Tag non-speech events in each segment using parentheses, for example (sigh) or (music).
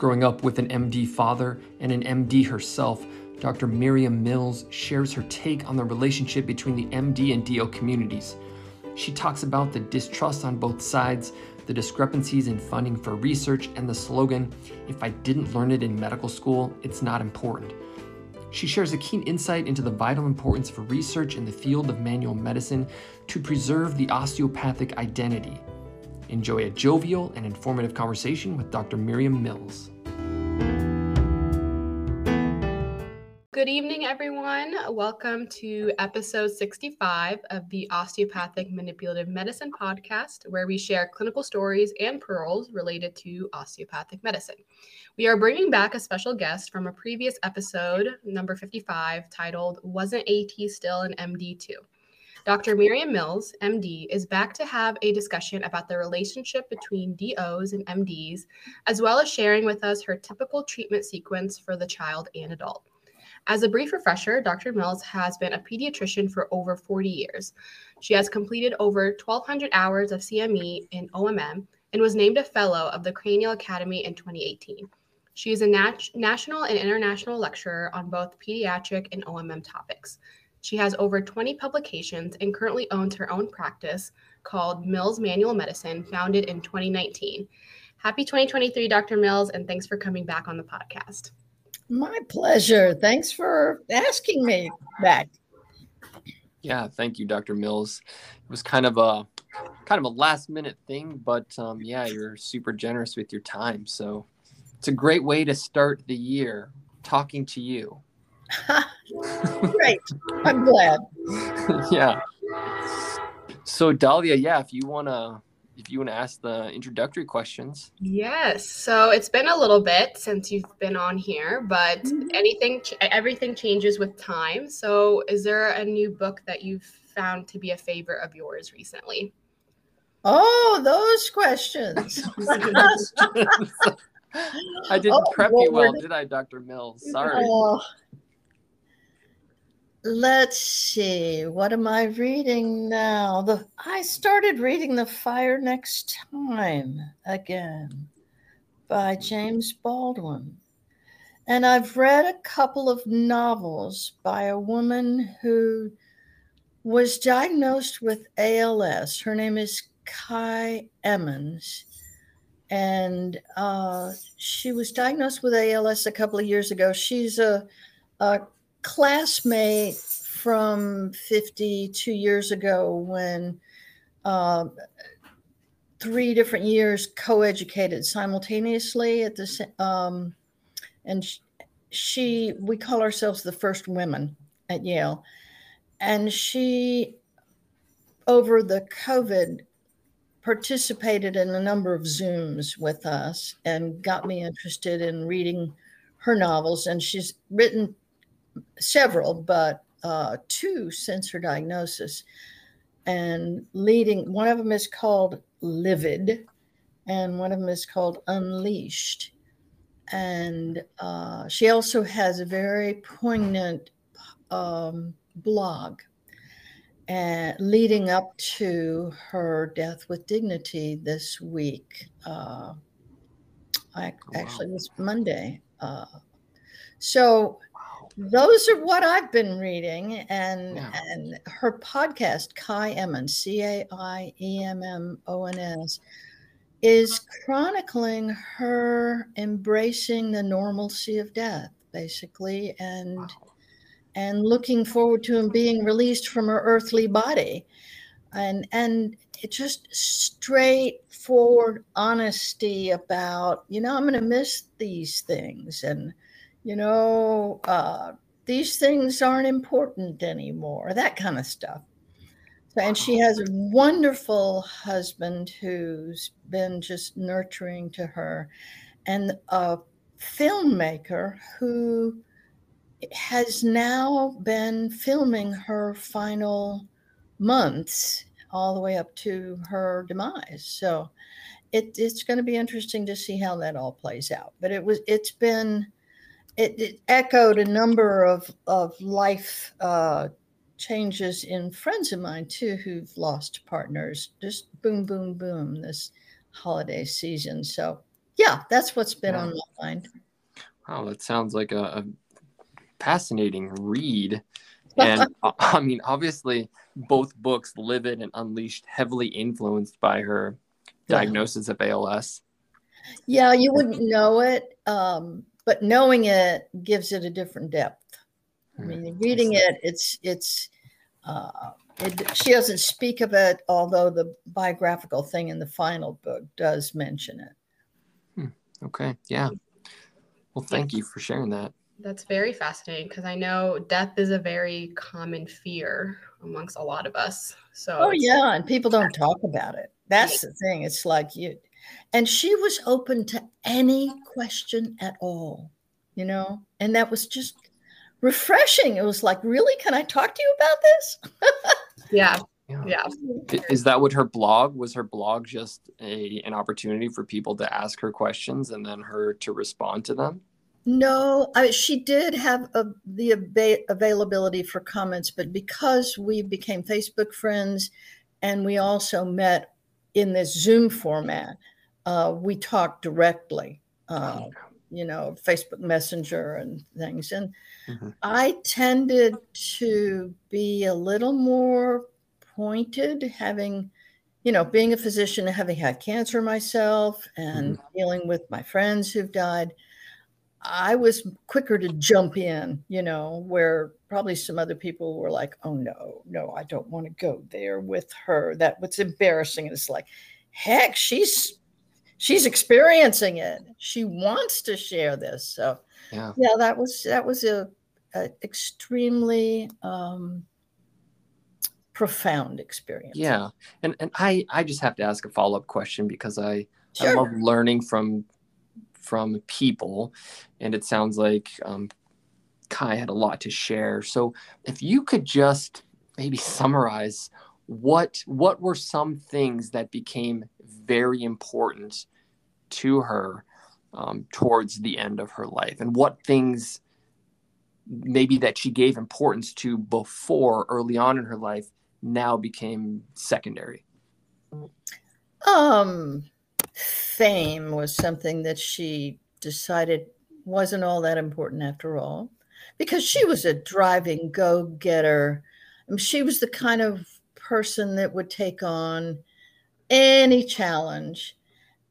Growing up with an MD father and an MD herself, Dr. Miriam Mills shares her take on the relationship between the MD and DO communities. She talks about the distrust on both sides, the discrepancies in funding for research, and the slogan, If I didn't learn it in medical school, it's not important. She shares a keen insight into the vital importance for research in the field of manual medicine to preserve the osteopathic identity. Enjoy a jovial and informative conversation with Dr. Miriam Mills. Good evening, everyone. Welcome to episode 65 of the Osteopathic Manipulative Medicine podcast, where we share clinical stories and pearls related to osteopathic medicine. We are bringing back a special guest from a previous episode, number 55, titled Wasn't AT Still an MD2? Dr. Miriam Mills, MD, is back to have a discussion about the relationship between DOs and MDs, as well as sharing with us her typical treatment sequence for the child and adult. As a brief refresher, Dr. Mills has been a pediatrician for over 40 years. She has completed over 1,200 hours of CME in OMM and was named a fellow of the Cranial Academy in 2018. She is a nat- national and international lecturer on both pediatric and OMM topics. She has over 20 publications and currently owns her own practice called Mills Manual Medicine, founded in 2019. Happy 2023, Dr. Mills, and thanks for coming back on the podcast. My pleasure. Thanks for asking me back. Yeah, thank you, Dr. Mills. It was kind of a kind of a last minute thing, but um, yeah, you're super generous with your time. So it's a great way to start the year talking to you. (laughs) Great. I'm glad. (laughs) yeah. So Dahlia, yeah, if you wanna if you want to ask the introductory questions. Yes. So it's been a little bit since you've been on here, but mm-hmm. anything, everything changes with time. So is there a new book that you've found to be a favorite of yours recently? Oh, those questions. (laughs) (laughs) I didn't oh, prep Lord. you well, did I, Dr. Mills? Sorry. Oh, Let's see. What am I reading now? The I started reading The Fire Next Time again by James Baldwin. And I've read a couple of novels by a woman who was diagnosed with ALS. Her name is Cai Emmons. And uh, she was diagnosed with ALS a couple of years ago. She's a, a classmate from 52 years ago when uh, three different years co-educated simultaneously at the um, and she we call ourselves the first women at Yale. And she over the covid participated in a number of zooms with us and got me interested in reading her novels. And she's written several, but uh, two since her diagnosis. And leading, one of them is called Livid, and one of them is called Unleashed. And uh, she also has a very poignant um, blog and leading up to her death with dignity this week. Uh, I, oh, actually, it was Monday. Uh, so those are what I've been reading, and yeah. and her podcast, Cai Emmons, C A I E M M O N S, is chronicling her embracing the normalcy of death, basically, and wow. and looking forward to being released from her earthly body, and and it just straightforward honesty about you know I'm going to miss these things and you know, uh, these things aren't important anymore, that kind of stuff. So, and she has a wonderful husband who's been just nurturing to her, and a filmmaker who has now been filming her final months all the way up to her demise. So it, it's going to be interesting to see how that all plays out. But it was it's been it, it echoed a number of of life uh, changes in friends of mine too who've lost partners. Just boom, boom, boom this holiday season. So yeah, that's what's been Yeah. on my mind. Wow, that sounds like a, a fascinating read. (laughs) And uh, I mean, obviously, both books, Livid and Unleashed, heavily influenced by her Yeah. diagnosis of ALS. Yeah, you wouldn't know it, um, but knowing it gives it a different depth. I mean, reading it, it's it's. Uh, it, she doesn't speak of it, although the biographical thing in the final book does mention it. Okay, yeah. Well, thank you for sharing that. That's very fascinating because I know death is a very common fear amongst a lot of us. So Oh yeah, and people don't talk about it. That's the thing. It's like you, and she was open to any question at all, you know, and that was just refreshing. It was like, really, can I talk to you about this? (laughs) yeah, Yeah. yeah. Is that what her blog was? Her blog just a an opportunity for people to ask her questions and then her to respond to them? No, I, she did have a, the ava- availability for comments, but because we became Facebook friends and we also met in this Zoom format, uh, we talk directly, uh, you know, Facebook Messenger and things. And Mhm. I tended to be a little more pointed, having, you know, being a physician, having had cancer myself and dealing with my friends who've died. I was quicker to jump in, you know, where probably some other people were like, oh no, no, I don't want to go there with her. That was embarrassing. And it's like, heck, she's she's experiencing it. She wants to share this. So Yeah. yeah, that was that was a, a extremely um profound experience. Yeah. And and I I just have to ask a follow-up question because I I love learning from from people, and it sounds like um, Kai had a lot to share. So, if you could just maybe (laughs) summarize what what were some things that became very important to her um, towards the end of her life, and what things maybe that she gave importance to before early on in her life now became secondary. Um, fame was something that she decided wasn't all that important after all, because she was a driving go getter. She was the kind of person that would take on any challenge.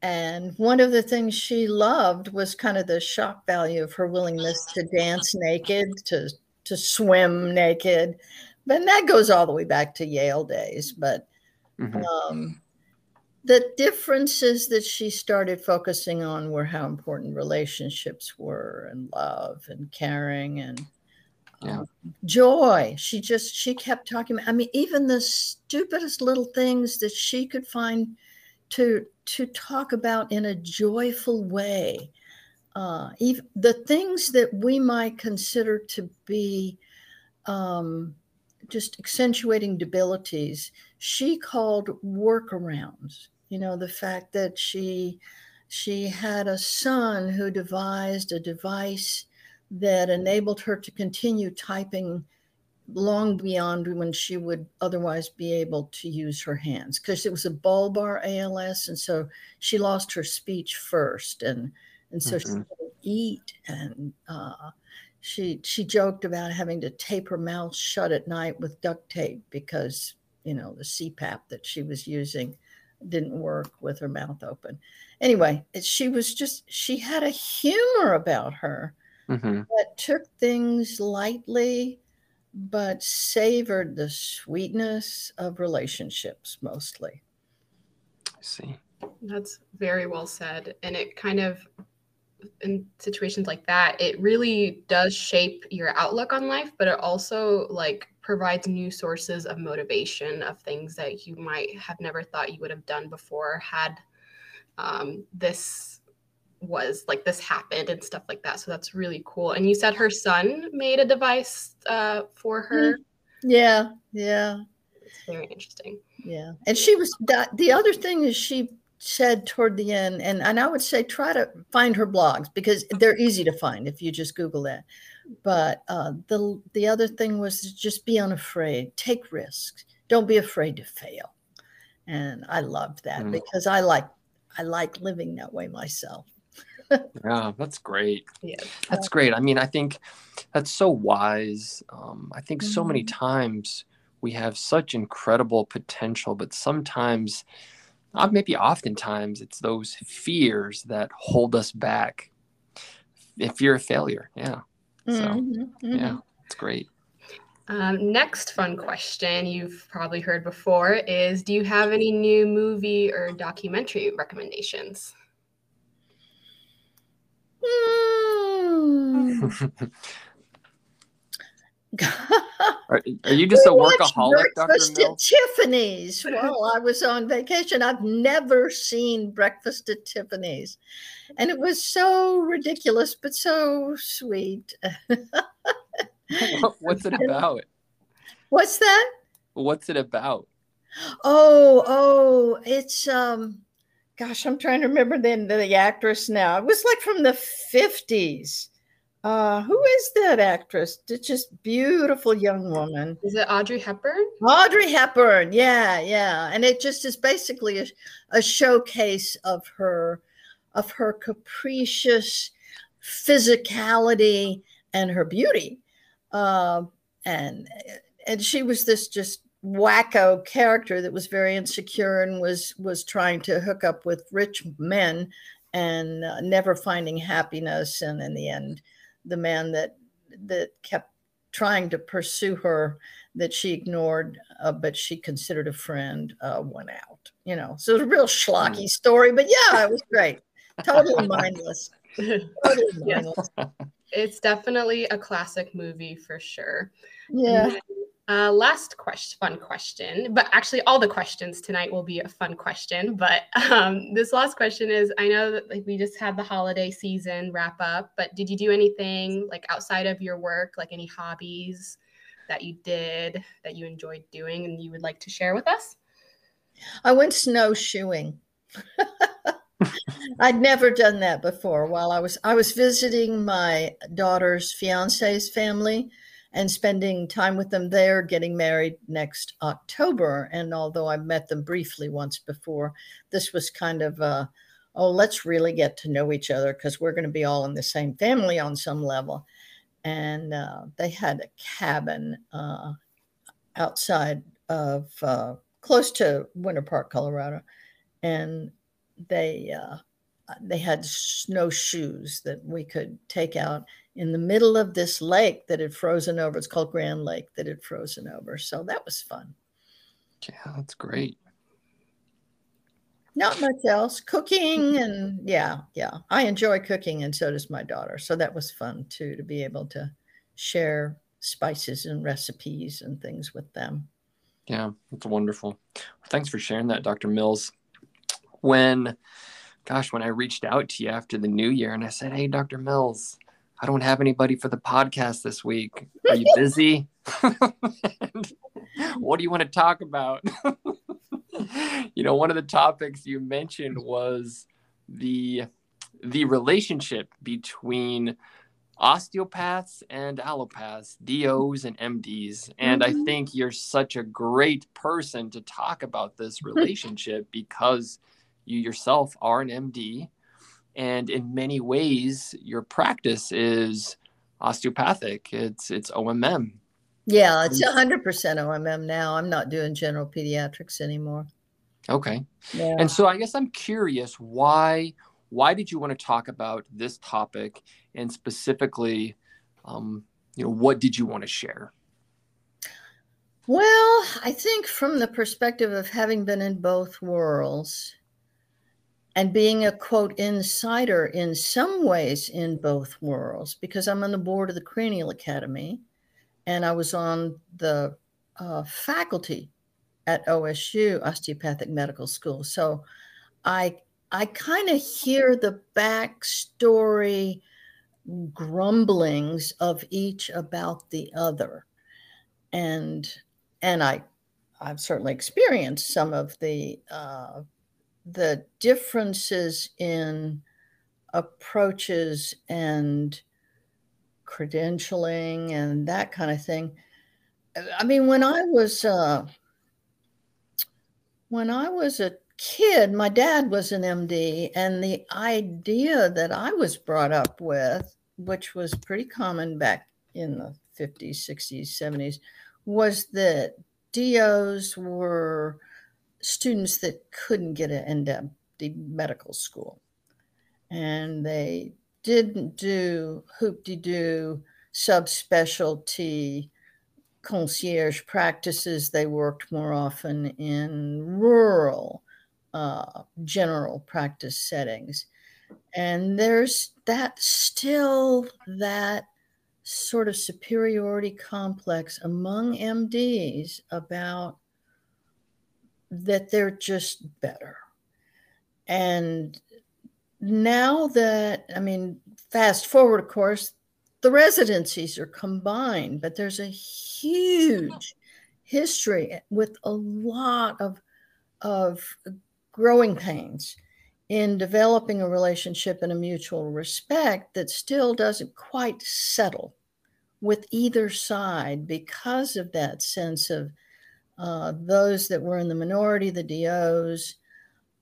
And one of the things she loved was kind of the shock value of her willingness to dance naked, to to swim naked. But that goes all the way back to Yale days. But Mhm. um, the differences that she started focusing on were how important relationships were and love and caring and Yeah. um, joy she just she kept talking about i mean even the stupidest little things that she could find to to talk about in a joyful way uh even the things that we might consider to be um just accentuating debilities she called workarounds you know the fact that she she had a son who devised a device that enabled her to continue typing long beyond when she would otherwise be able to use her hands because it was a bulbar ALS and so she lost her speech first and and so she Mhm. couldn't eat and uh, she she joked about having to tape her mouth shut at night with duct tape because you know the CPAP that she was using didn't work with her mouth open. Anyway, she was just she had a humor about her Mhm. that took things lightly but savored the sweetness of relationships mostly. I see. That's very well said. And it kind of, in situations like that, it really does shape your outlook on life, but it also like provides new sources of motivation of things that you might have never thought you would have done before had um, this was like this happened and stuff like that. So that's really cool. And you said her son made a device uh, for her. Yeah, yeah. It's very interesting. Yeah. And she was the, the other thing is she said toward the end, and, and I would say try to find her blogs because they're easy to find if you just Google that. But uh, the the other thing was to just be unafraid, take risks, don't be afraid to fail. And I loved that Mm. because I like I like living that way myself. (laughs) yeah, that's great. Yeah. That's great. I mean, I think that's so wise. Um, I think so many Mhm. times we have such incredible potential, but sometimes, uh, maybe oftentimes, it's those fears that hold us back. If fear of failure. Yeah, So, Mhm, yeah, mhm. it's great. Um, next fun question you've probably heard before is Do you have any new movie or documentary recommendations? Mm. (laughs) (laughs) (laughs) are, are you just a We watched workaholic, Dr. Breakfast at Tiffany's (laughs) while I was on vacation. I've never seen Breakfast at Tiffany's. And it was so ridiculous, but so sweet. (laughs) What's it (laughs) about? What's that? What's it about? Oh, oh, it's um gosh, I'm trying to remember the, the actress now. It was like from the 50s. Uh who is that actress? It's just beautiful young woman. Is it Audrey Hepburn? Audrey Hepburn, yeah, yeah, and it just is basically a, a showcase of her, of her capricious physicality and her beauty, uh, and and she was this just wacko character that was very insecure and was was trying to hook up with rich men and uh, never finding happiness, and in the end, the man that that kept trying to pursue her that she ignored, uh, but she considered a friend, uh, went out. You know, so it's a real schlocky story, but yeah, it was great. Totally (laughs) mindless. (laughs) Totally Yeah. mindless. It's definitely a classic movie for sure. Yeah. Uh, last question, fun question, but actually all the questions tonight will be a fun question. But um, this last question is: I know that like we just had the holiday season wrap up, but did you do anything like outside of your work, like any hobbies that you did that you enjoyed doing and you would like to share with us? I went snowshoeing. (laughs) I'd never done that before. While I was I was visiting my daughter's fiance's family and spending time with them there, getting married next October. And although I met them briefly once before, this was kind of a, oh, let's really get to know each other because we're going to be all in the same family on some level. And uh, they had a cabin uh, outside of uh, close to Winter Park, Colorado, and they uh, they had snowshoes that we could take out in the middle of this lake that had frozen over. It's called Grand Lake that had frozen over. So that was fun. Yeah, that's great. Not much else. Cooking and yeah, yeah. I enjoy cooking and so does my daughter. So that was fun too to be able to share spices and recipes and things with them. Yeah, that's wonderful. Thanks for sharing that, Dr. Mills. When, gosh, when I reached out to you after the new year and I said, Hey, Dr. Mills, I don't have anybody for the podcast this week. Are you busy? (laughs) What do you want to talk about? (laughs) you know, one of the topics you mentioned was the the relationship between osteopaths and allopaths, DOs and MDs. And I Mhm. think you're such a great person to talk about this (laughs) relationship because you yourself are an MD. And in many ways, your practice is osteopathic. It's it's OMM. Yeah, it's 100% OMM now. I'm not doing general pediatrics anymore. Okay. Yeah. And so I guess I'm curious why why did you want to talk about this topic and specifically um, you know what did you want to share? Well, I think from the perspective of having been in both worlds and being a quote insider in some ways in both worlds, because I'm on the board of the Cranial Academy and I was on the uh, faculty at OSU Osteopathic Medical School. So I I kind of hear the backstory grumblings of each about the other. And and I I've certainly experienced some of the uh, the differences in approaches and credentialing and that kind of thing. I mean, when I was uh, when I was a kid, my dad was an MD, and the idea that I was brought up with, which was pretty common back in the 50s, 60s, 70s, was that DOs were students that couldn't get into the medical school. And they didn't do hoop-de-doo subspecialty concierge practices. They worked more often in rural uh, general practice settings. And there's that still that sort of superiority complex among MDs about that they're just better. And now that, I mean, fast forward, of course, the residencies are combined, but there's a huge history with a lot of, of growing pains in developing a relationship and a mutual respect that still doesn't quite settle with either side because of that sense of uh, those that were in the minority, the DOs,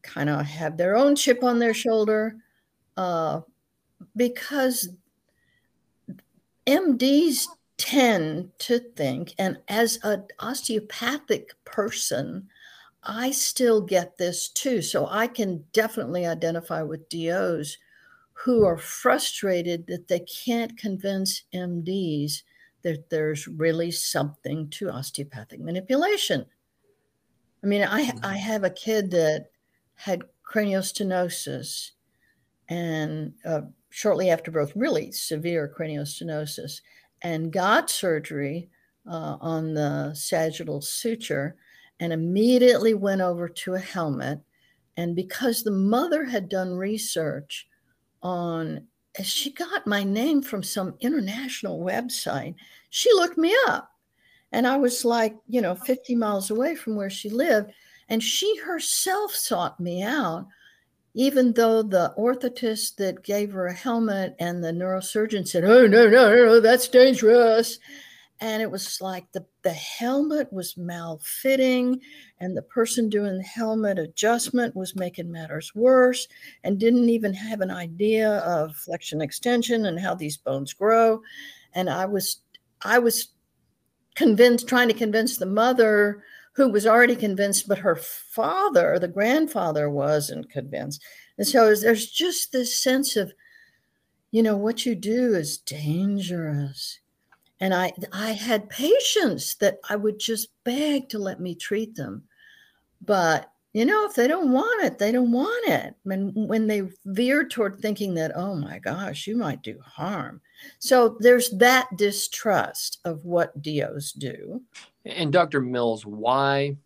kind of have their own chip on their shoulder uh, because MDs tend to think, and as an osteopathic person, I still get this too. So I can definitely identify with DOs who are frustrated that they can't convince MDs that there's really something to osteopathic manipulation. I mean, I, mm-hmm. I have a kid that had craniostenosis and uh, shortly after birth, really severe craniostenosis, and got surgery uh, on the sagittal suture and immediately went over to a helmet. And because the mother had done research on, she got my name from some international website, she looked me up. And I was like, you know, 50 miles away from where she lived. And she herself sought me out, even though the orthotist that gave her a helmet and the neurosurgeon said, oh, no, no, no, that's dangerous and it was like the, the helmet was malfitting and the person doing the helmet adjustment was making matters worse and didn't even have an idea of flexion extension and how these bones grow and i was i was convinced trying to convince the mother who was already convinced but her father the grandfather wasn't convinced and so there's just this sense of you know what you do is dangerous and I I had patients that I would just beg to let me treat them. But you know, if they don't want it, they don't want it. And when they veer toward thinking that, oh my gosh, you might do harm. So there's that distrust of what DOs do. And Dr. Mills, why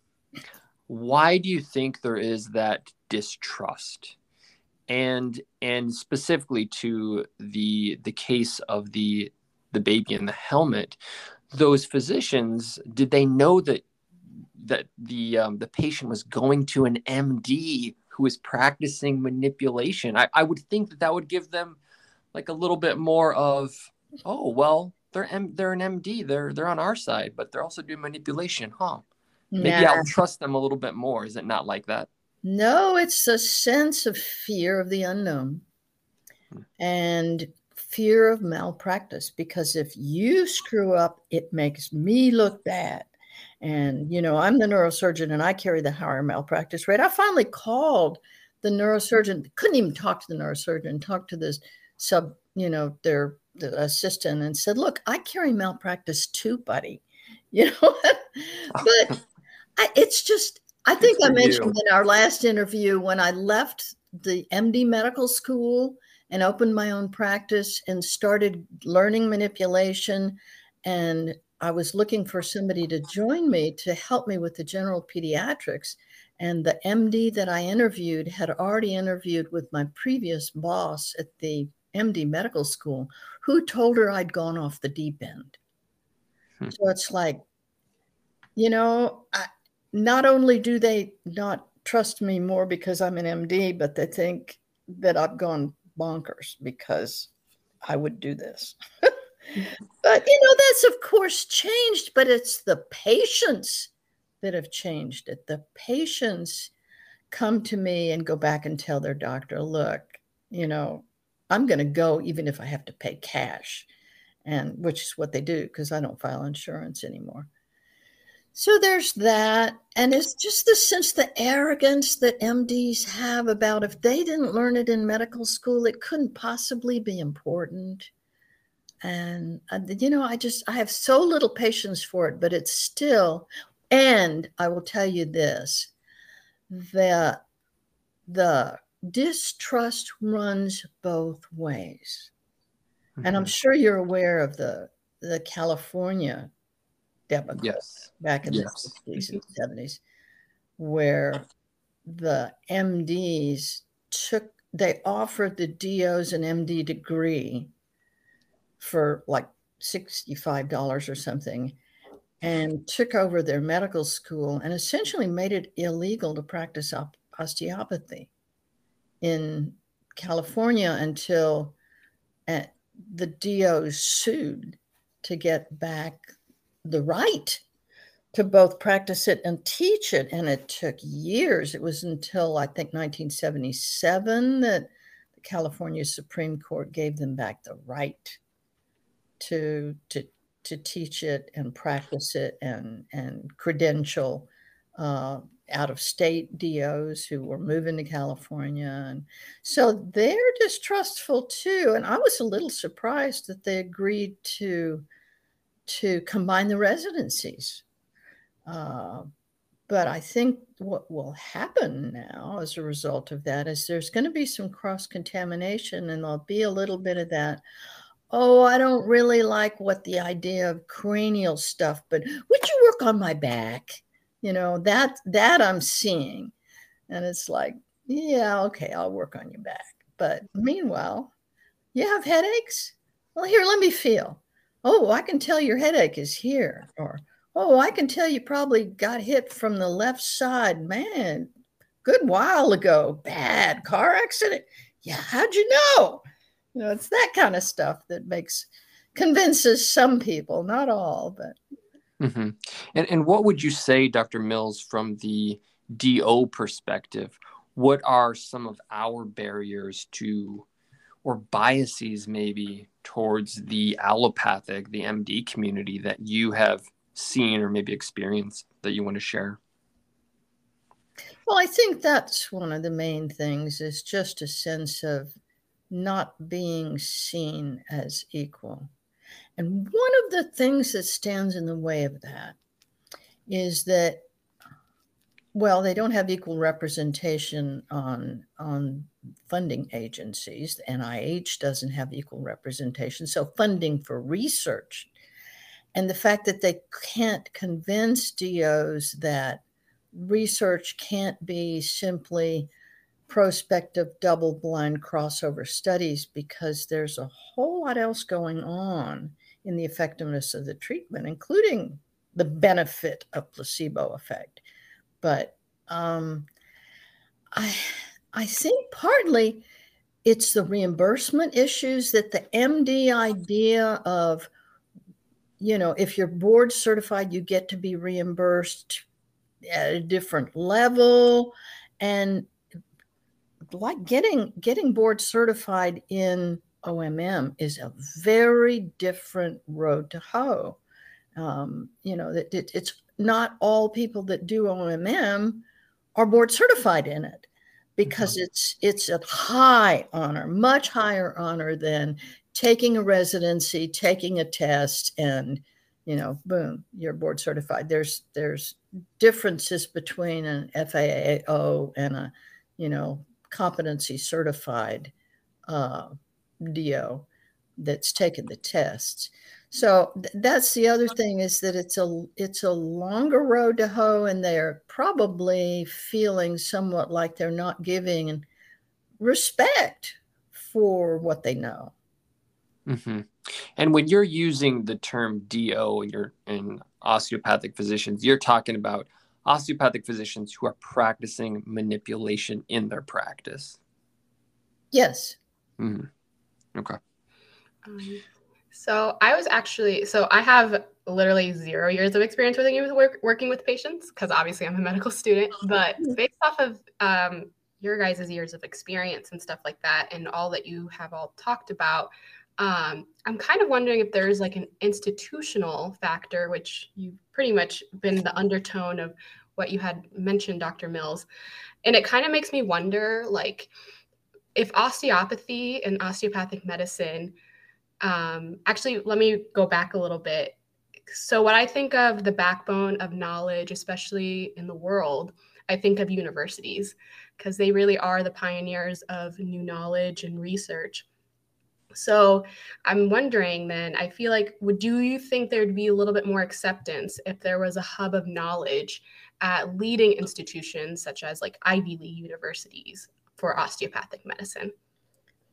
why do you think there is that distrust? And and specifically to the the case of the the baby in the helmet, those physicians did they know that that the um, the patient was going to an MD who was practicing manipulation? I, I would think that that would give them like a little bit more of oh well they're M- they're an MD they're they're on our side but they're also doing manipulation huh maybe nah. I'll trust them a little bit more is it not like that no it's a sense of fear of the unknown hmm. and fear of malpractice because if you screw up, it makes me look bad. And, you know, I'm the neurosurgeon and I carry the higher malpractice rate. I finally called the neurosurgeon, couldn't even talk to the neurosurgeon, talked to this sub, you know, their the assistant and said, look, I carry malpractice too, buddy. (laughs) You know, but I, it's just, I think I mentioned you. in our last interview when I left the MD medical school and opened my own practice and started learning manipulation. And I was looking for somebody to join me to help me with the general pediatrics. And the MD that I interviewed had already interviewed with my previous boss at the MD medical school, who told her I'd gone off the deep end. Hmm. So it's like, you know, I, not only do they not trust me more because I'm an MD, but they think that I've gone bonkers because I would do this. (laughs) but you know, that's of course changed, but it's the patients that have changed it. The patients come to me and go back and tell their doctor, look, you know, I'm going to go even if I have to pay cash, and which is what they do because I don't file insurance anymore. So there's that. And it's just the sense, the arrogance that MDs have about if they didn't learn it in medical school, it couldn't possibly be important. And, uh, you know, I just, I have so little patience for it, but it's still, and I will tell you this that the distrust runs both ways. Mm-hmm. And I'm mm-hmm. sure you're aware of the, the California debacle yes. back in yes. the 60s and 70s, where the MDs took, they offered the DOs an MD degree for like $65 or something and took over their medical school and essentially made it illegal to practice op- osteopathy in California until uh, the DOs sued to get back the right to both practice it and teach it. And it took years. It was until I think 1977 that the California Supreme Court gave them back the right to, to, to teach it and practice it and, and credential uh, out of state DOs who were moving to California. And so they're distrustful too. And I was a little surprised that they agreed to to combine the residencies. Uh, but I think what will happen now as a result of that is there's going to be some cross contamination and there'll be a little bit of that. Oh, I don't really like what the idea of cranial stuff, but would you work on my back? You know, that that I'm seeing. And it's like, yeah, okay, I'll work on your back. But meanwhile, you have headaches? Well, here, let me feel oh, I can tell your headache is here. Or, oh, I can tell you probably got hit from the left side. Man, good while ago. Bad car accident. Yeah, how'd you know? You know, it's that kind of stuff that makes convinces some people, not all, but. Mm-hmm. And and what would you say, Dr. Mills, from the DO perspective? What are some of our barriers to, or biases maybe towards the allopathic, the MD community that you have seen or maybe experienced that you want to share? Well, I think that's one of the main things is just a sense of not being seen as equal. And one of the things that stands in the way of that is that well, they don't have equal representation on on funding agencies. The NIH doesn't have equal representation. So funding for research and the fact that they can't convince DOs that research can't be simply prospective double blind crossover studies because there's a whole lot else going on in the effectiveness of the treatment, including the benefit of placebo effect. But um, I I think partly it's the reimbursement issues that the MD idea of you know if you're board certified you get to be reimbursed at a different level. And like getting getting board certified in OMM is a very different road to hoe. Um, you know, it, it, it's not all people that do OMM are board certified in it because mm-hmm. it's it's a high honor, much higher honor than taking a residency, taking a test, and you know, boom, you're board certified. There's there's differences between an FAAO and a you know competency certified uh, DO that's taken the tests. So th- that's the other thing is that it's a it's a longer road to hoe, and they're probably feeling somewhat like they're not giving respect for what they know. Mm-hmm. And when you're using the term DO and you're in osteopathic physicians, you're talking about osteopathic physicians who are practicing manipulation in their practice. Yes. Mm-hmm. Okay. Um, so I was actually so I have literally zero years of experience working with work, working with patients because obviously I'm a medical student. But (laughs) based off of um, your guys' years of experience and stuff like that, and all that you have all talked about, um, I'm kind of wondering if there's like an institutional factor, which you've pretty much been the undertone of what you had mentioned, Dr. Mills. And it kind of makes me wonder like, if osteopathy and osteopathic medicine, um, actually, let me go back a little bit. So, what I think of the backbone of knowledge, especially in the world, I think of universities because they really are the pioneers of new knowledge and research. So I'm wondering then, I feel like, would do you think there'd be a little bit more acceptance if there was a hub of knowledge at leading institutions such as like Ivy League universities for osteopathic medicine?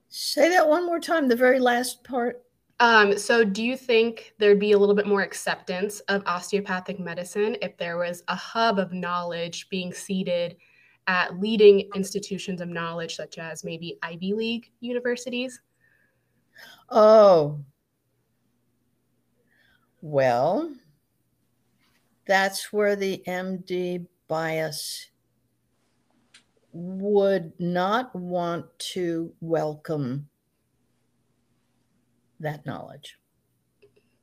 Say that one more time, the very last part. Um, so, do you think there'd be a little bit more acceptance of osteopathic medicine if there was a hub of knowledge being seated at leading institutions of knowledge, such as maybe Ivy League universities? Oh, well, that's where the MD bias would not want to welcome that knowledge.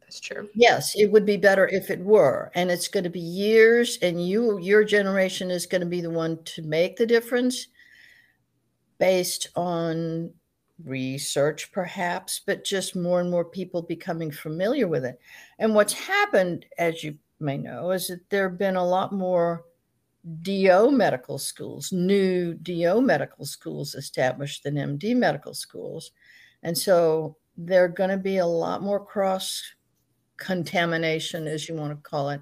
That's true. Yes, it would be better if it were. And it's going to be years and you your generation is going to be the one to make the difference based on research perhaps, but just more and more people becoming familiar with it. And what's happened as you may know is that there've been a lot more DO medical schools, new DO medical schools established than MD medical schools. And so there are going to be a lot more cross contamination, as you want to call it,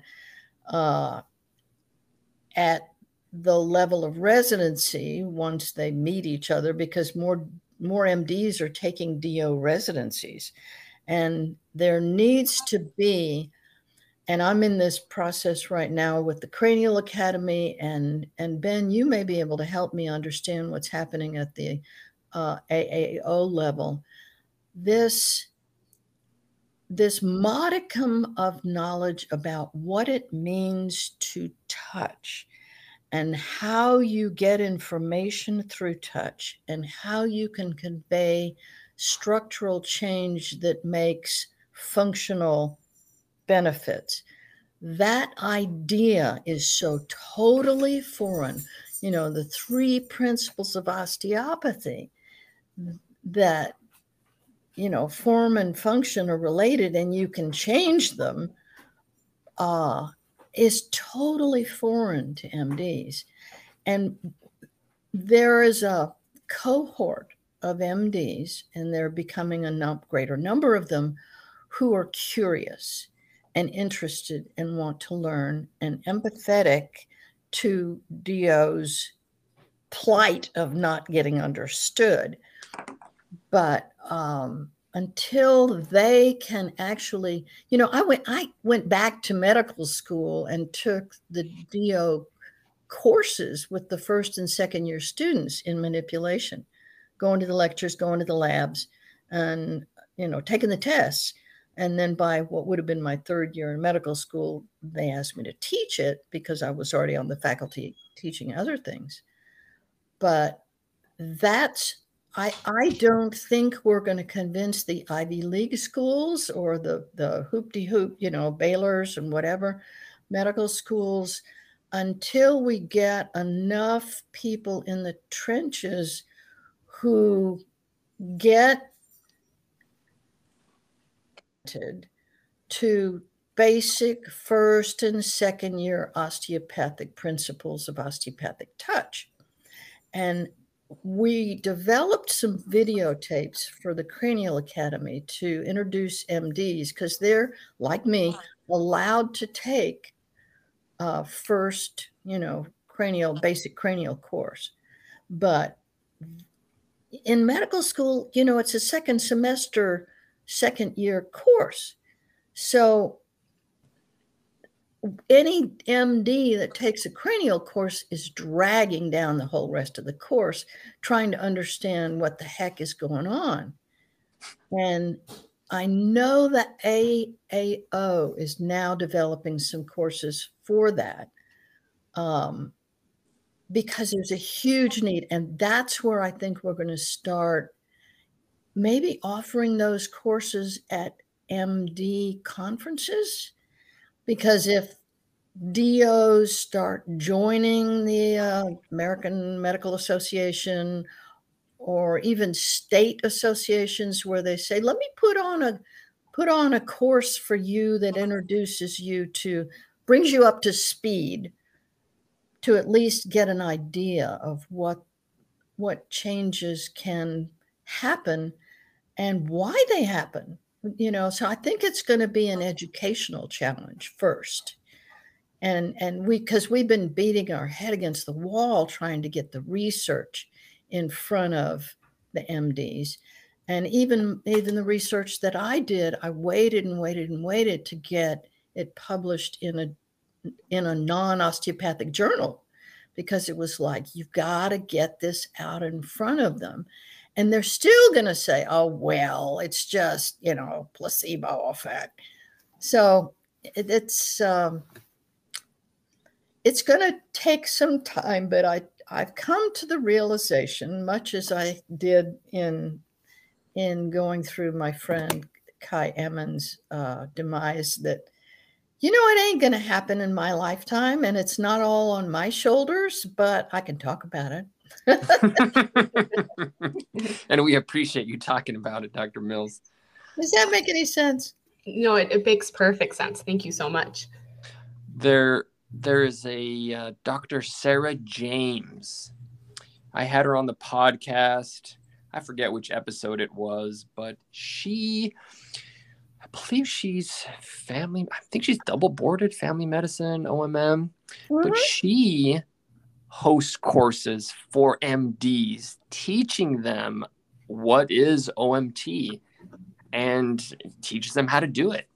uh, at the level of residency once they meet each other because more more MDs are taking DO residencies and there needs to be and I'm in this process right now with the Cranial Academy, and and Ben, you may be able to help me understand what's happening at the uh, AAO level. This this modicum of knowledge about what it means to touch and how you get information through touch and how you can convey structural change that makes functional benefits. That idea is so totally foreign. You know, the three principles of osteopathy that, you know, form and function are related and you can change them uh, is totally foreign to MDs. And there is a cohort of MDs, and they're becoming a num- greater number of them, who are curious and interested and want to learn and empathetic to DO's plight of not getting understood. But um, until they can actually, you know, I went I went back to medical school and took the DO courses with the first and second year students in manipulation, going to the lectures, going to the labs, and you know, taking the tests. And then by what would have been my third year in medical school, they asked me to teach it because I was already on the faculty teaching other things. But that's I, I don't think we're going to convince the Ivy League schools or the the hoopty hoop, you know, Baylor's and whatever medical schools until we get enough people in the trenches who get to basic first and second year osteopathic principles of osteopathic touch. And we developed some videotapes for the Cranial Academy to introduce MDs because they're, like me, allowed to take uh, first, you know, cranial, basic cranial course. But in medical school, you know, it's a second semester second year course. So any MD that takes a cranial course is dragging down the whole rest of the course, trying to understand what the heck is going on. And I know that AAO is now developing some courses for that um, because there's a huge need. And that's where I think we're going to start maybe offering those courses at MD conferences. Because if DOs start joining the uh, American Medical Association or even state associations where they say, let me put on a put on a course for you that introduces you to brings you up to speed to at least get an idea of what what changes can happen and why they happen you know so i think it's going to be an educational challenge first. And and we because we've been beating our head against the wall trying to get the research in front of the MDs. And even even the research that I did, I waited and waited and waited to get it published in a in a non-osteopathic journal because it was like you've got to get this out in front of them and they're still going to say oh well it's just you know placebo effect so it, it's um, it's going to take some time but i I've come to the realization, much as I did in in going through my friend Cai Emmons' uh, demise, that you know it ain't going to happen in my lifetime, and it's not all on my shoulders, but I can talk about it. (laughs) and we appreciate you talking about it, Dr. Mills. Does that make any sense? No, it, it makes perfect sense. Thank you so much. There there is a uh, Dr. Sarah James. I had her on the podcast. I forget which episode it was, but she, I believe she's family, I think she's double boarded family medicine, OMM, mm-hmm. but she hosts courses for MDs, teaching them what is OMT and teaches them how to do it.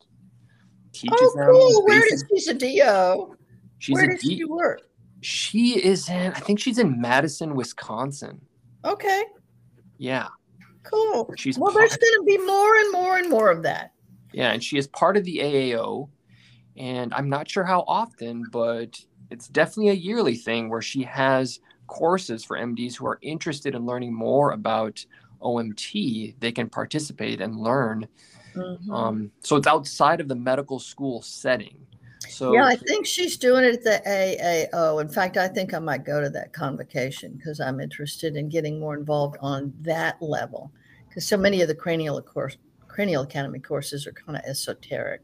Teaches oh, cool. Where is she's a DO? She's Where does she work? She is in, I think she's in Madison, Wisconsin. Okay. Yeah. Cool. She's well, there's going to be more and more and more of that. Yeah, and she is part of the AAO, and I'm not sure how often, but it's definitely a yearly thing where she has courses for MDs who are interested in learning more about OMT. They can participate and learn. Mm-hmm. Um, so it's outside of the medical school setting. So yeah, I think she's doing it at the AAO. In fact, I think I might go to that convocation because I'm interested in getting more involved on that level. Because so many of the cranial course, cranial academy courses are kind of esoteric,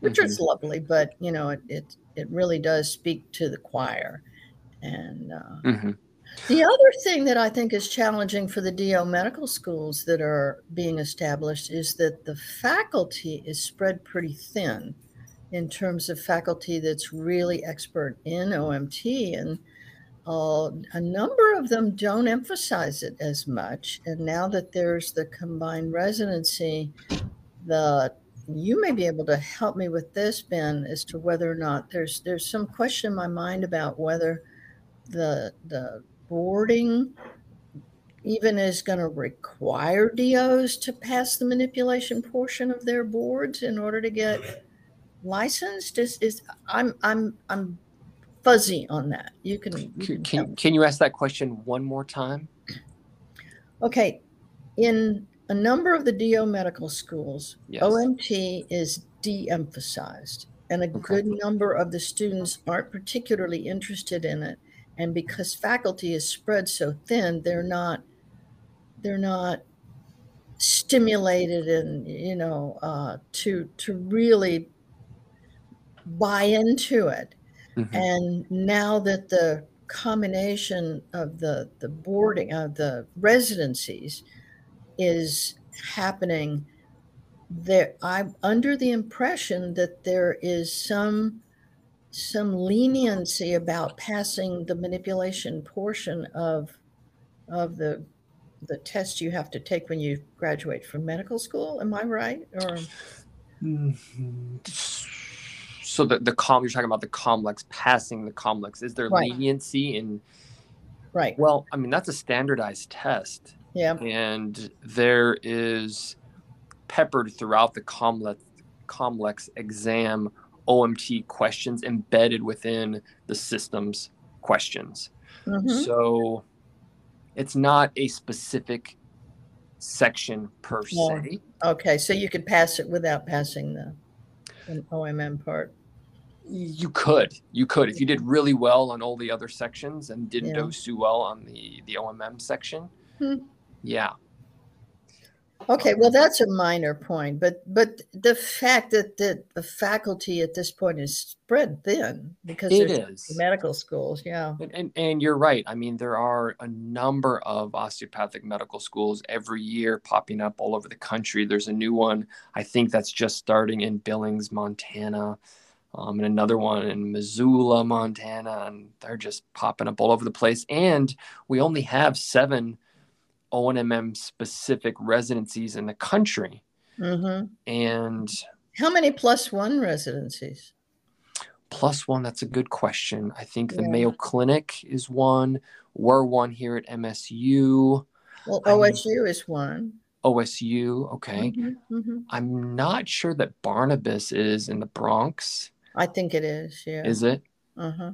which mm-hmm. is lovely, but you know, it, it it really does speak to the choir. And uh, mm-hmm. the other thing that I think is challenging for the DO medical schools that are being established is that the faculty is spread pretty thin in terms of faculty that's really expert in OMT. And uh, a number of them don't emphasize it as much. And now that there's the combined residency, the you may be able to help me with this, Ben, as to whether or not there's there's some question in my mind about whether the the boarding even is going to require DOs to pass the manipulation portion of their boards in order to get licensed? Is is i'm i'm i'm fuzzy on that. You can can, can, can you ask that question one more time? Okay. In a number of the do medical schools yes. omt is de-emphasized and a okay. good number of the students aren't particularly interested in it and because faculty is spread so thin they're not they're not stimulated and you know uh, to to really buy into it. Mm-hmm. And now that the combination of the the boarding of the residencies is happening there i'm under the impression that there is some some leniency about passing the manipulation portion of of the the test you have to take when you graduate from medical school. Am i right or? Mm-hmm. So the the com you're talking about the Comlex passing the Comlex. Is there right. leniency in right. Well i mean that's a standardized test yeah and there is peppered throughout the Comlex, Comlex exam OMT questions embedded within the system's questions. Mm-hmm. So it's not a specific section per oh, se. Okay, so you could pass it without passing the OMM part. You could, you could, if you did really well on all the other sections and didn't yeah. do so well on the the OMM section. Hmm. Yeah, Okay, well, that's a minor point, but but the fact that the, the faculty at this point is spread thin because it is medical schools, yeah. And, and, and you're right. I mean, there are a number of osteopathic medical schools every year popping up all over the country. There's a new one, I think, that's just starting in Billings, Montana, um, and another one in Missoula, Montana, and they're just popping up all over the place. And we only have seven ONMM specific residencies in the country. Mm-hmm. And how many plus one residencies? Plus one, that's a good question. I think yeah. the Mayo Clinic is one. We're one here at MSU. Well, OSU I'm, is one. OSU, okay. Mm-hmm, mm-hmm. I'm not sure that Barnabas is in the Bronx. I think it is, yeah. Is it? Uh-huh.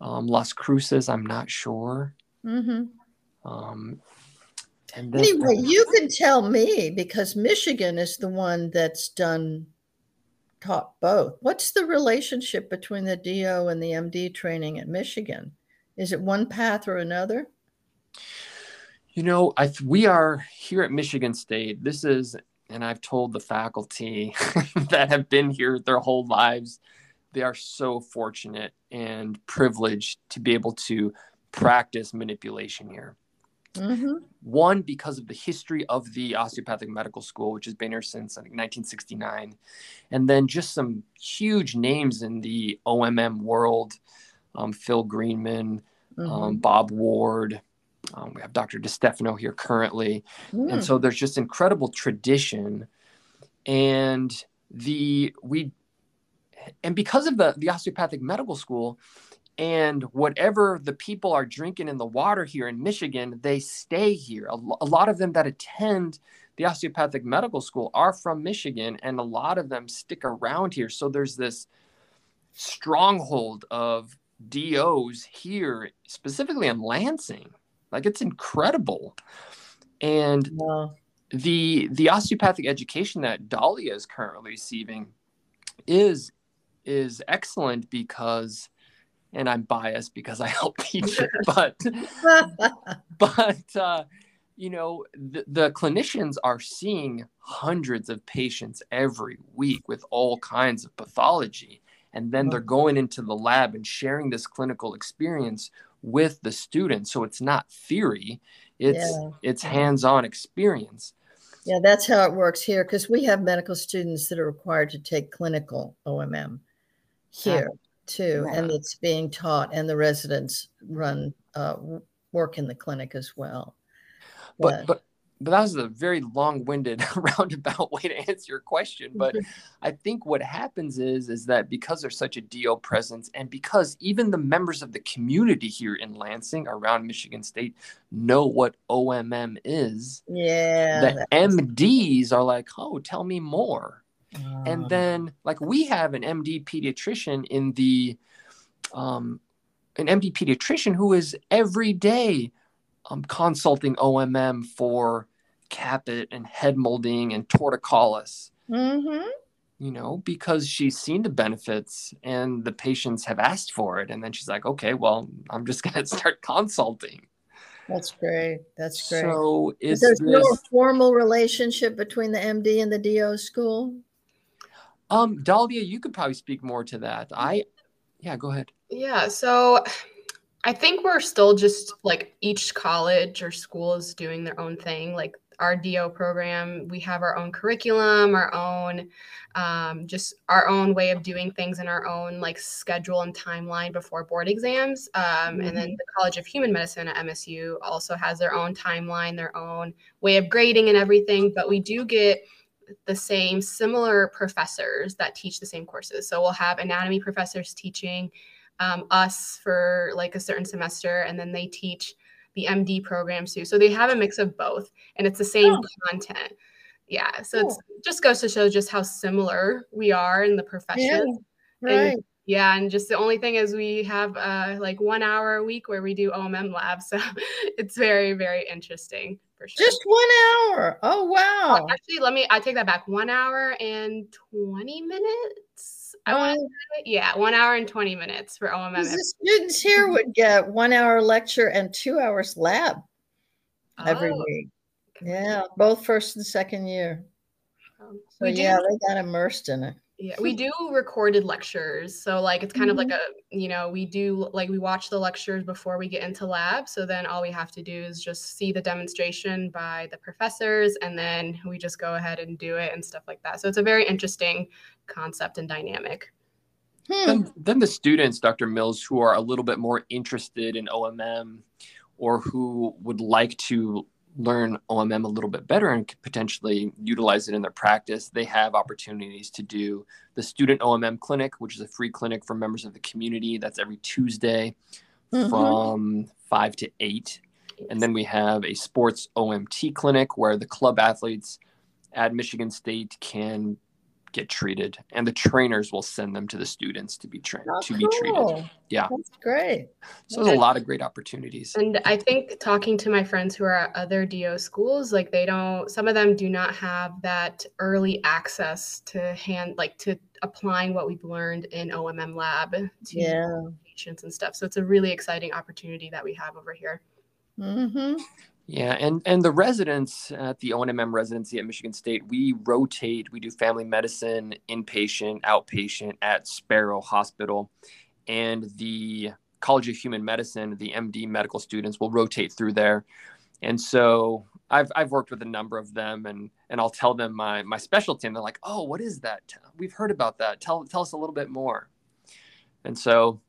Um, Las Cruces, I'm not sure. Mm-hmm. Um, and anyway, you can tell me because Michigan is the one that's done taught both. What's the relationship between the DO and the MD training at Michigan? Is it one path or another? You know, I we are here at Michigan State. This is, and I've told the faculty (laughs) that have been here their whole lives, they are so fortunate and privileged to be able to practice manipulation here. Mm-hmm. One, because of the history of the osteopathic medical school, which has been here since I think 1969, and then just some huge names in the OMM world um, Phil Greenman, um, mm-hmm. um, Bob Ward. Um, we have Dr. DeStefano here currently. Mm. And so there's just incredible tradition. And the, we, and because of the, the osteopathic medical school, and whatever the people are drinking in the water here in Michigan, they stay here. A, a, lot of them that attend the osteopathic medical school are from Michigan, and a lot of them stick around here. So there's this stronghold of DOs here, specifically in Lansing. Like it's incredible. And the the osteopathic education that Dahlia is currently receiving is is excellent because and I'm biased because I help (laughs) teach it, but but uh, you know the, the clinicians are seeing hundreds of patients every week with all kinds of pathology, and then they're going into the lab and sharing this clinical experience with the students. So it's not theory; it's yeah. it's hands-on experience. Yeah, that's how it works here because we have medical students that are required to take clinical OMM here too, and it's being taught, and the residents run uh, work in the clinic as well. But but but that was a very long-winded (laughs) roundabout way to answer your question but i think what happens is is that because there's such a do presence and because even the members of the community here in lansing around michigan state know what omm is yeah the mds are like oh tell me more and ah. then like we have an MD pediatrician in the um, an MD pediatrician who is every day um, consulting OMM for caput and head molding and torticollis. Mm-hmm. You know, because she's seen the benefits and the patients have asked for it. And then she's like, okay, well, I'm just going (laughs) to start consulting. That's great. That's great. So is there's this... no formal relationship between the MD and the DO school? Um, Dahlia, you could probably speak more to that. I, yeah, go ahead. Yeah. So I think we're still just like each college or school is doing their own thing. Like our DO program, we have our own curriculum, our own, um, just our own way of doing things in our own like schedule and timeline before board exams. Um, mm-hmm. And then the College of Human Medicine at MSU also has their own timeline, their own way of grading and everything. But we do get the same similar professors that teach the same courses. So we'll have anatomy professors teaching um, us for like a certain semester, and then they teach the MD programs too. So they have a mix of both, and it's the same oh. content. Yeah. So cool. it just goes to show just how similar we are in the profession. Yeah, right. And, yeah, and just the only thing is we have uh, like one hour a week where we do OMM labs, (laughs) so it's very very interesting for sure. Just one hour. Oh wow! Uh, actually, let me. I take that back. One hour and twenty minutes. I want to yeah, one hour and 20 minutes for OMM. The students here would get one hour lecture and two hours lab oh, every week. Yeah, both first and second year. Um, so yeah, they got immersed in it. Yeah, we do recorded lectures. So like it's kind mm-hmm. of like mm-hmm. a, you know, we do like we watch the lectures before we get into lab. So then all we have to do is just see the demonstration by the professors and then we just go ahead and do it and stuff like that. So it's a very interesting concept and dynamic. Hmm. Then, then the students, Dr. Mills, who are a little bit more interested in OMM or who would like to learn OMM a little bit better and potentially utilize it in their practice, they have opportunities to do the Student OMM Clinic, which is a free clinic for members of the community. That's every Tuesday mm-hmm. from 5 to 8. And then we have a sports OMT clinic where the club athletes at Michigan State can get treated and the trainers will send them to the students to be trained oh, to cool. be treated yeah that's great so there's a lot of great opportunities and i think talking to my friends who are at other do schools like they don't some of them do not have that early access to hand like to applying what we've learned in omm lab to yeah. patients and stuff so it's a really exciting opportunity that we have over here mm-hmm. Yeah, and and the residents at the ONMM residency at Michigan State, we rotate. We do family medicine, inpatient, outpatient at Sparrow Hospital, and the College of Human Medicine, the MD medical students will rotate through there. And so I've I've worked with a number of them, and and I'll tell them my my specialty, and they're like, "Oh, what is that? We've heard about that. Tell tell us a little bit more." And so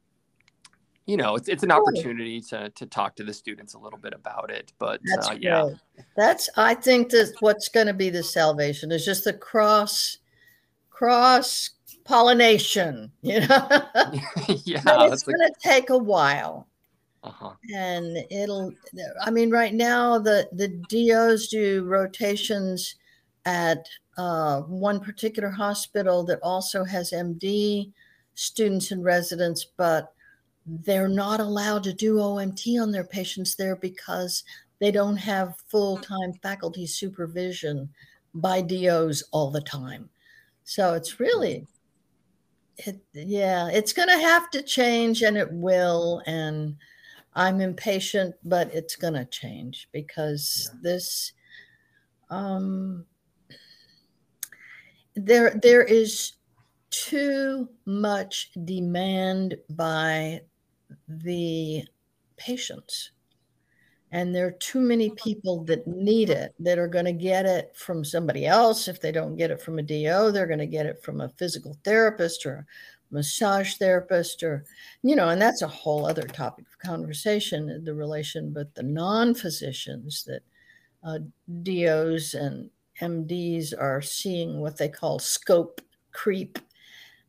you know, it's, it's an opportunity to, to talk to the students a little bit about it. But that's uh, yeah, that's I think that what's going to be the salvation is just the cross cross pollination. (laughs) You know, (laughs) yeah, but it's going to take a while. Uh-huh. And it'll, I mean, right now the the DOs do rotations at uh, one particular hospital that also has MD students and residents, but they're not allowed to do OMT on their patients there because they don't have full time faculty supervision by DOs all the time. So it's really, it, yeah, it's going to have to change and it will. And I'm impatient, but it's going to change because yeah. this, um, there, there is too much demand by the patients. And there are too many people that need it that are going to get it from somebody else. If they don't get it from a DO, they're going to get it from a physical therapist or a massage therapist, or, you know, and that's a whole other topic of conversation the relation, but the non physicians that uh, DOs and MDs are seeing what they call scope creep.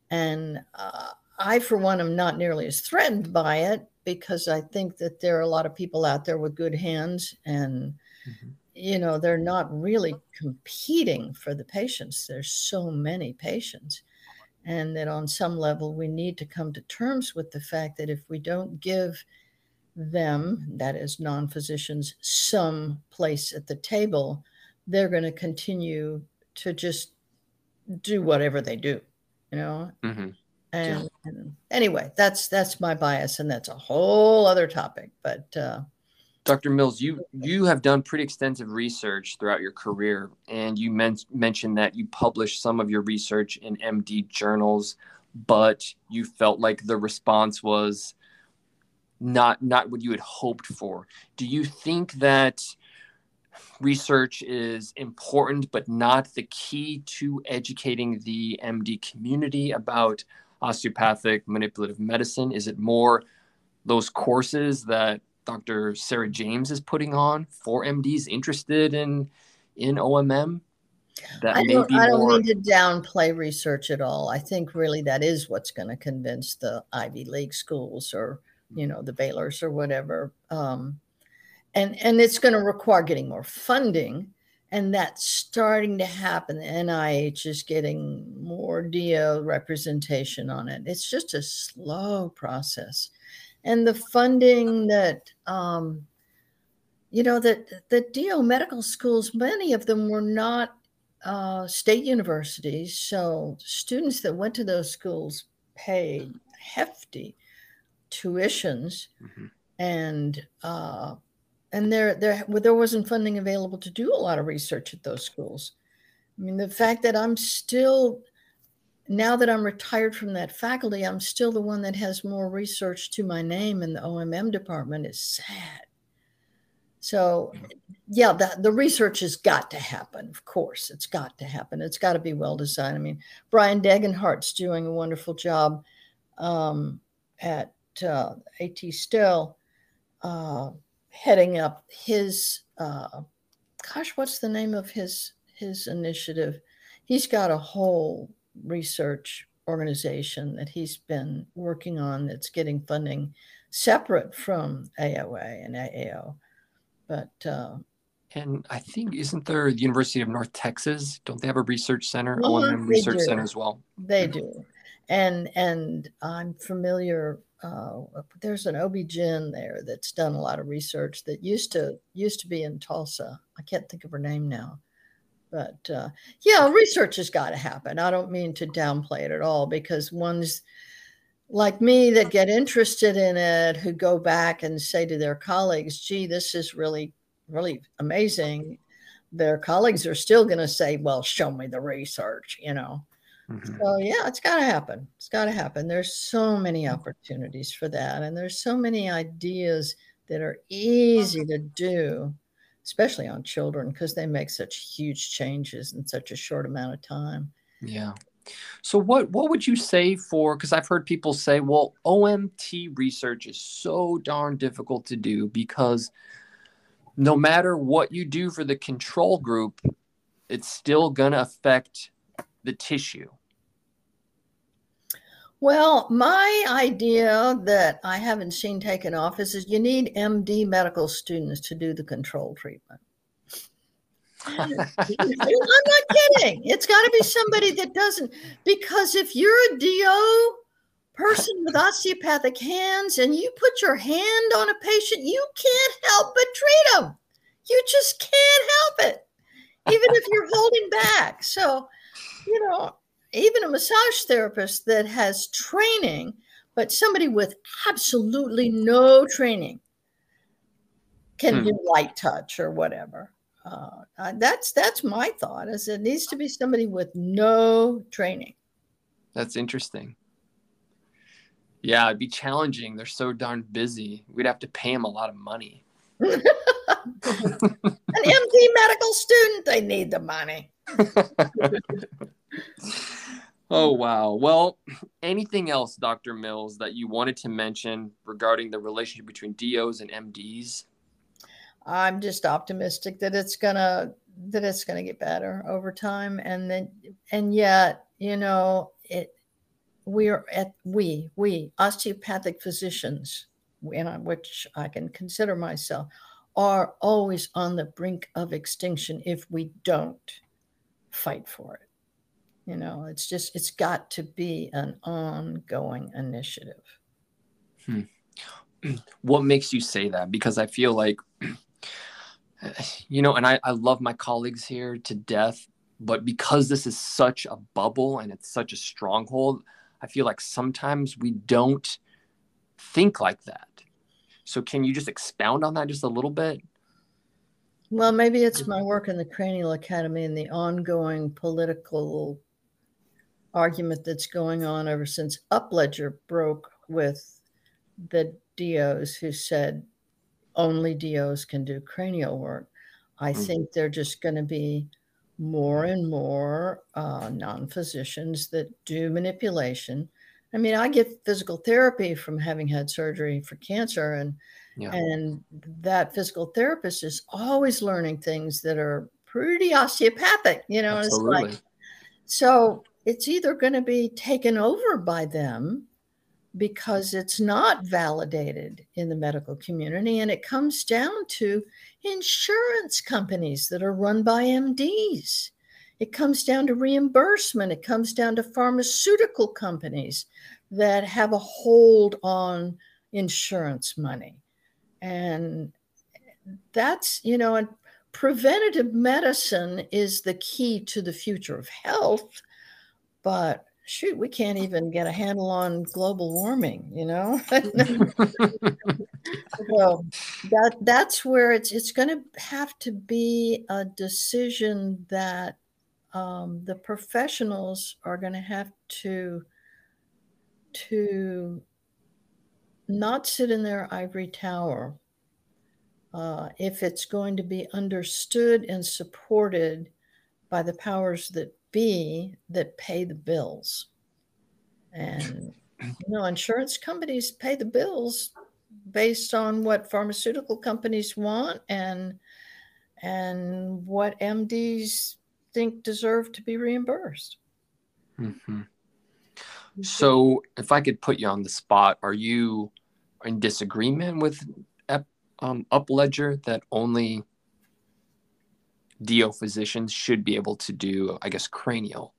And uh, I, for one, am not nearly as threatened by it because I think that there are a lot of people out there with good hands and, mm-hmm. you know, they're not really competing for the patients. There's so many patients. And that on some level, we need to come to terms with the fact that if we don't give them, that is, non physicians, some place at the table, they're going to continue to just do whatever they do, you know? Mm-hmm. And, anyway, that's that's my bias, and that's a whole other topic. But uh, Dr. Mills, you you have done pretty extensive research throughout your career, and you men- mentioned that you published some of your research in MD journals, but you felt like the response was not not what you had hoped for. Do you think that research is important, but not the key to educating the MD community about osteopathic manipulative medicine? Is it more those courses that Dr. Sarah James is putting on for MDs interested in in OMM? That I don't, I don't more... mean to downplay research at all. I think really that is what's going to convince the Ivy League schools or you know the Baylor's or whatever. Um, and and it's going to require getting more funding and that's starting to happen. The NIH is getting more DO representation on it. It's just a slow process. And the funding that, um, you know, that the DO medical schools, many of them were not uh, state universities. So students that went to those schools paid hefty tuitions mm-hmm. and uh, and there there there wasn't funding available to do a lot of research at those schools. I mean, the fact that I'm still now that I'm retired from that faculty, I'm still the one that has more research to my name in the OMM department is sad. So, yeah, the, the research has got to happen. Of course, it's got to happen. It's got to be well designed. I mean, Brian Degenhardt's doing a wonderful job um, at uh, AT Still. Uh, heading up his uh, gosh, what's the name of his his initiative? He's got a whole research organization that he's been working on that's getting funding separate from AOA and AAO. But uh, and I think isn't there the University of North Texas? Don't they have a research center, well, Research do. Center as well? They do, and and I'm familiar uh, there's an OB-GYN there that's done a lot of research that used to used to be in Tulsa. I can't think of her name now, but uh, yeah, research has got to happen. I don't mean to downplay it at all because ones like me that get interested in it who go back and say to their colleagues, "Gee, this is really really amazing." Their colleagues are still going to say, "Well, show me the research," you know. Mm-hmm. So yeah, it's got to happen. It's got to happen. There's so many mm. opportunities for that, and there's so many ideas that are easy to do, especially on children because they make such huge changes in such a short amount of time. Yeah. So what what would you say for because I've heard people say, well, OMT research is so darn difficult to do because no matter what you do for the control group, it's still going to affect the tissue? Well, my idea that I haven't seen taken off is, is you need MD medical students to do the control treatment. (laughs) I'm not kidding. It's got to be somebody that doesn't, because if you're a DO person with osteopathic hands and you put your hand on a patient, you can't help but treat them. You just can't help it, even if you're holding back. So you know, even a massage therapist that has training, but somebody with absolutely no training can hmm. do light touch or whatever. Uh, uh, that's that's my thought. Is it needs to be somebody with no training. That's interesting. Yeah, it'd be challenging. They're so darn busy. We'd have to pay them a lot of money. (laughs) (laughs) An MD medical student, they need the money. (laughs) oh wow. Well anything else dr mills that you wanted to mention regarding the relationship between dos and mds i'm just optimistic that it's gonna that it's gonna get better over time. And then and yet you know it we are at we we osteopathic physicians which i can consider myself are always on the brink of extinction if we don't fight for it you know, it's just, it's got to be an ongoing initiative. Hmm. (clears throat) What makes you say that? Because I feel like, (clears throat) you know, and I, I love my colleagues here to death, but because this is such a bubble and it's such a stronghold, I feel like sometimes we don't think like that. So, can you just expound on that just a little bit? Well, maybe it's my work in the Cranial Academy and the ongoing political argument that's going on ever since Upledger broke with the DOs who said only DOs can do cranial work. I mm-hmm. think they're just going to be more and more uh, non physicians that do manipulation. I mean, I get physical therapy from having had surgery for cancer, and yeah. and that physical therapist is always learning things that are pretty osteopathic. You know, Absolutely. it's like so it's either going to be taken over by them because it's not validated in the medical community. And it comes down to insurance companies that are run by MDs. It comes down to reimbursement. It comes down to pharmaceutical companies that have a hold on insurance money. And that's, you know, and preventative medicine is the key to the future of health. But shoot, we can't even get a handle on global warming, you know? (laughs) so that that's where it's it's going to have to be a decision that um, the professionals are going to have to to not sit in their ivory tower uh, if it's going to be understood and supported by the powers that be that pay the bills. And (clears throat) you know, insurance companies pay the bills based on what pharmaceutical companies want and and what MDs think deserve to be reimbursed. Mm-hmm. So, if I could put you on the spot, are you in disagreement with um, Upledger that only DO physicians should be able to do, I guess, cranial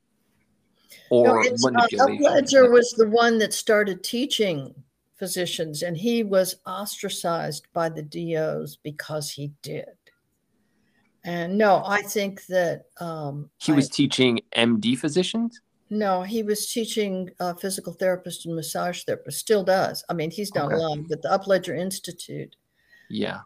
or no, manipulation. Uh, Upledger was the one that started teaching physicians, and he was ostracized by the DOs because he did. And no, I think that um, he was I, teaching MD physicians. No, he was teaching uh, physical therapist and massage therapist. Still does. I mean, he's done okay. a lot, but the Upledger Institute. Yeah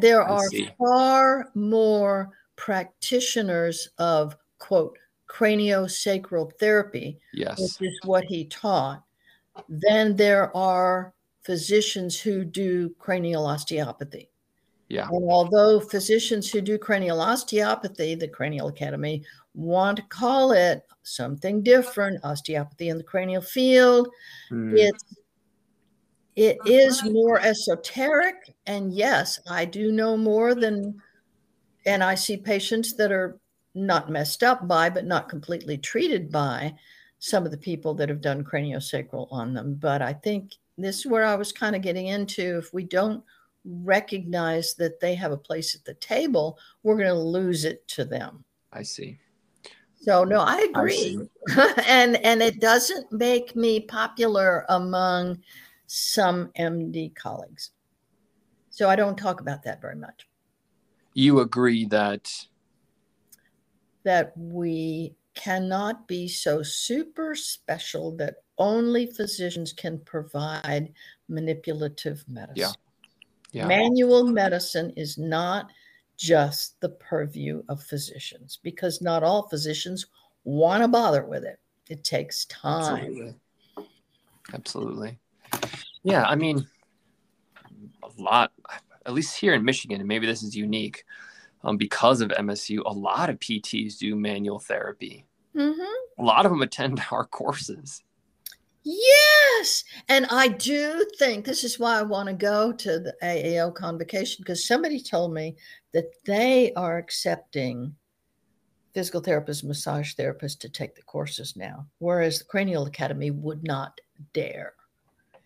there are far more practitioners of quote craniosacral therapy, yes. which is what he taught, than there are physicians who do cranial osteopathy. Yeah. And although physicians who do cranial osteopathy, the Cranial Academy, want to call it something different, osteopathy in the cranial field, mm. it's it uh-huh. is more esoteric. And yes, I do know more than, and I see patients that are not messed up by, but not completely treated by some of the people that have done craniosacral on them. But I think this is where I was kind of getting into. If we don't recognize that they have a place at the table, we're going to lose it to them. I see. So no, I agree. I (laughs) and and it doesn't make me popular among some MD colleagues. So I don't talk about that very much. You agree that that we cannot be so super special that only physicians can provide manipulative medicine. Yeah. Yeah. Manual medicine is not just the purview of physicians because not all physicians want to bother with it. It takes time. Absolutely. Absolutely. Yeah, I mean, a lot, at least here in Michigan, and maybe this is unique um, because of MSU, a lot of PTs do manual therapy. Mm-hmm. A lot of them attend (laughs) our courses. Yes. And I do think this is why I want to go to the AAO convocation because somebody told me that they are accepting physical therapists, massage therapists to take the courses now, whereas the Cranial Academy would not dare.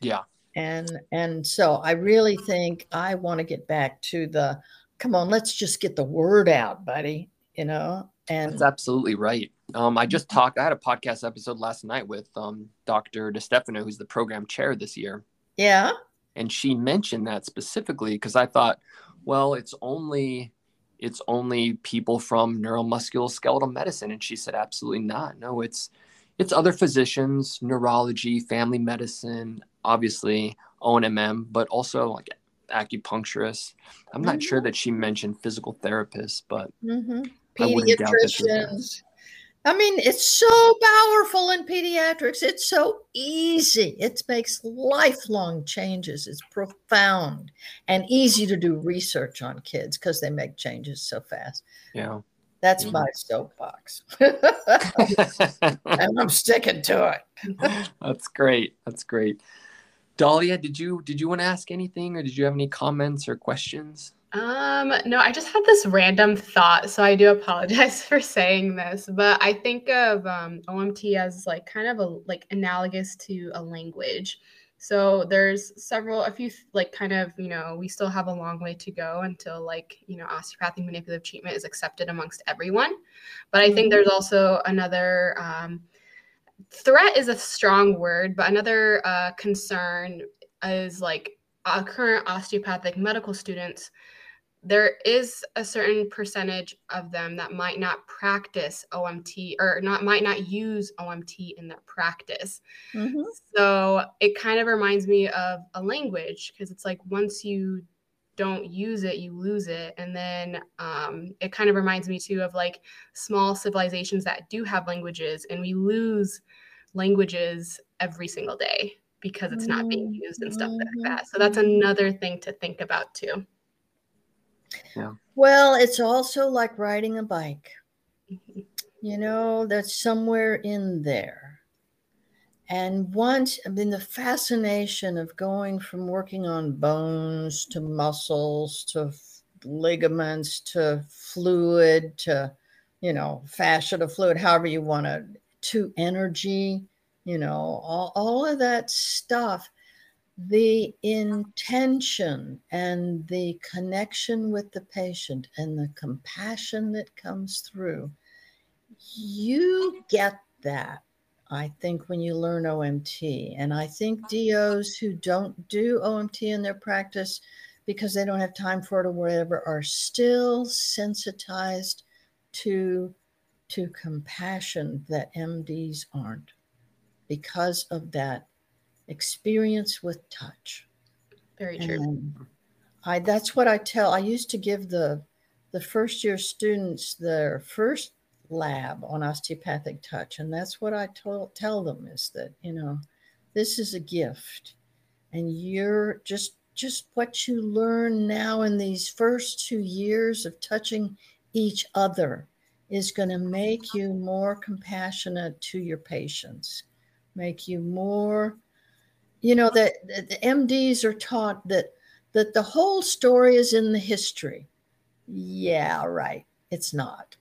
Yeah. And and so i really think i want to get back to the come on let's just get the word out buddy you know? And that's absolutely right. Um, i just talked i had a podcast episode last night with um, dr DeStefano, who's the program chair this year. Yeah. And she mentioned that specifically because i thought well it's only it's only people from neuromusculoskeletal medicine. And she said absolutely not. No it's it's other physicians neurology family medicine obviously ONMM, but also like acupuncturists. I'm not mm-hmm. sure that she mentioned physical therapists, but mm-hmm. pediatricians. I, I mean, it's so powerful in pediatrics. It's so easy. It makes lifelong changes. It's profound and easy to do research on kids because they make changes so fast. Yeah. That's mm-hmm. my soapbox. (laughs) and I'm sticking to it. That's great. That's great. Dahlia, did you did you want to ask anything, or did you have any comments or questions? Um, no, I just had this random thought, so I do (laughs) apologize for saying this, but I think of um, OMT as like kind of a like analogous to a language. So there's several, a few like kind of, you know, we still have a long way to go until like, you know, osteopathic manipulative treatment is accepted amongst everyone. But I think mm-hmm. there's also another um, threat is a strong word, but another uh, concern is like uh, current osteopathic medical students there is a certain percentage of them that might not practice OMT or not might not use OMT in their practice. Mm-hmm. So it kind of reminds me of a language because it's like once you don't use it, you lose it. And then um, it kind of reminds me too of like small civilizations that do have languages and we lose languages every single day because it's not being used and stuff like mm-hmm. that. So that's another thing to think about too. Yeah. Well, it's also like riding a bike. Mm-hmm. You know, that's somewhere in there. And once, I mean, the fascination of going from working on bones to muscles to ligaments to fluid to, you know, fascia to fluid, however you want to, to energy, you know, all, all of that stuff. The intention and the connection with the patient and the compassion that comes through, you get that, I think, when you learn OMT. And I think uh-huh. DOs who don't do OMT in their practice because they don't have time for it or whatever are still sensitized to, to compassion that MDs aren't because of that experience with touch. Very true. And I that's what I tell. I used to give the the first year students their first lab on osteopathic touch, and that's what I told, tell them is that you know this is a gift, and you're just just what you learn now in these first two years of touching each other is going to make you more compassionate to your patients, make you more you know that the MDs are taught that that the whole story is in the history. Yeah, right. It's not.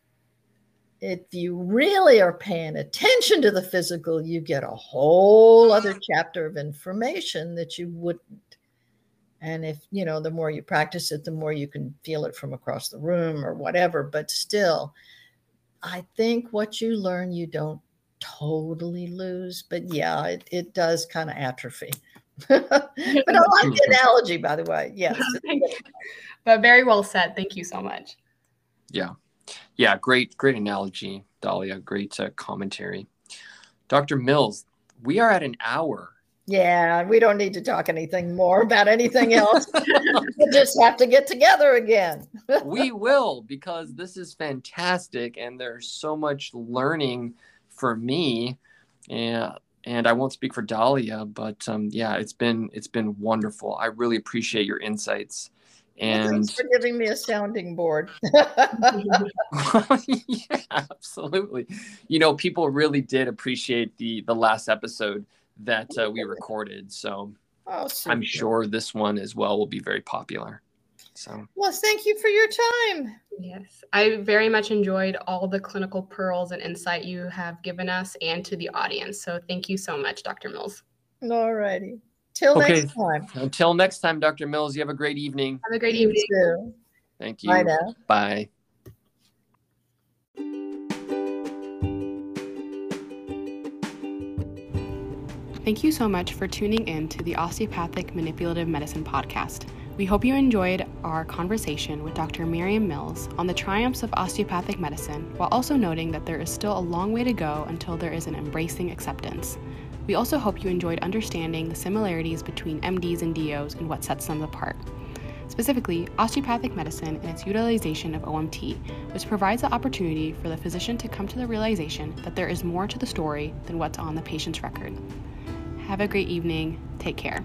If you really are paying attention to the physical, you get a whole other chapter of information that you wouldn't. And if, you know, the more you practice it, the more you can feel it from across the room or whatever. But still, I think what you learn, you don't totally lose, but yeah, it, it does kind of atrophy. (laughs) but I like the analogy, by the way. Yes. (laughs) but very well said. Thank you so much. Yeah. Yeah. Great, great analogy, Dahlia. Great uh, commentary. Dr. Mills, we are at an hour. Yeah, we don't need to talk anything more about anything else. (laughs) we just have to get together again. we will, because this is fantastic and there's so much learning for me, and and I won't speak for Dahlia, but um, yeah, it's been it's been wonderful. I really appreciate your insights. And thanks for giving me a sounding board. (laughs) (laughs) yeah, absolutely. You know, people really did appreciate the the last episode that uh, we recorded, so oh, I'm sure this one as well will be very popular. So, well, thank you for your time. Yes, I very much enjoyed all the clinical pearls and insight you have given us and to the audience. So, thank you so much, Dr. Mills. All righty. Till okay. next time. Until next time, Dr. Mills, you have a great evening. Have a great you evening. Too. Thank you. Bye now. Bye. Thank you so much for tuning in to the Osteopathic Manipulative Medicine podcast. We hope you enjoyed our conversation with Dr. Miriam Mills on the triumphs of osteopathic medicine, while also noting that there is still a long way to go until there is an embracing acceptance. We also hope you enjoyed understanding the similarities between MDs and DOs and what sets them apart. Specifically, osteopathic medicine and its utilization of OMT, which provides the opportunity for the physician to come to the realization that there is more to the story than what's on the patient's record. Have a great evening. Take care.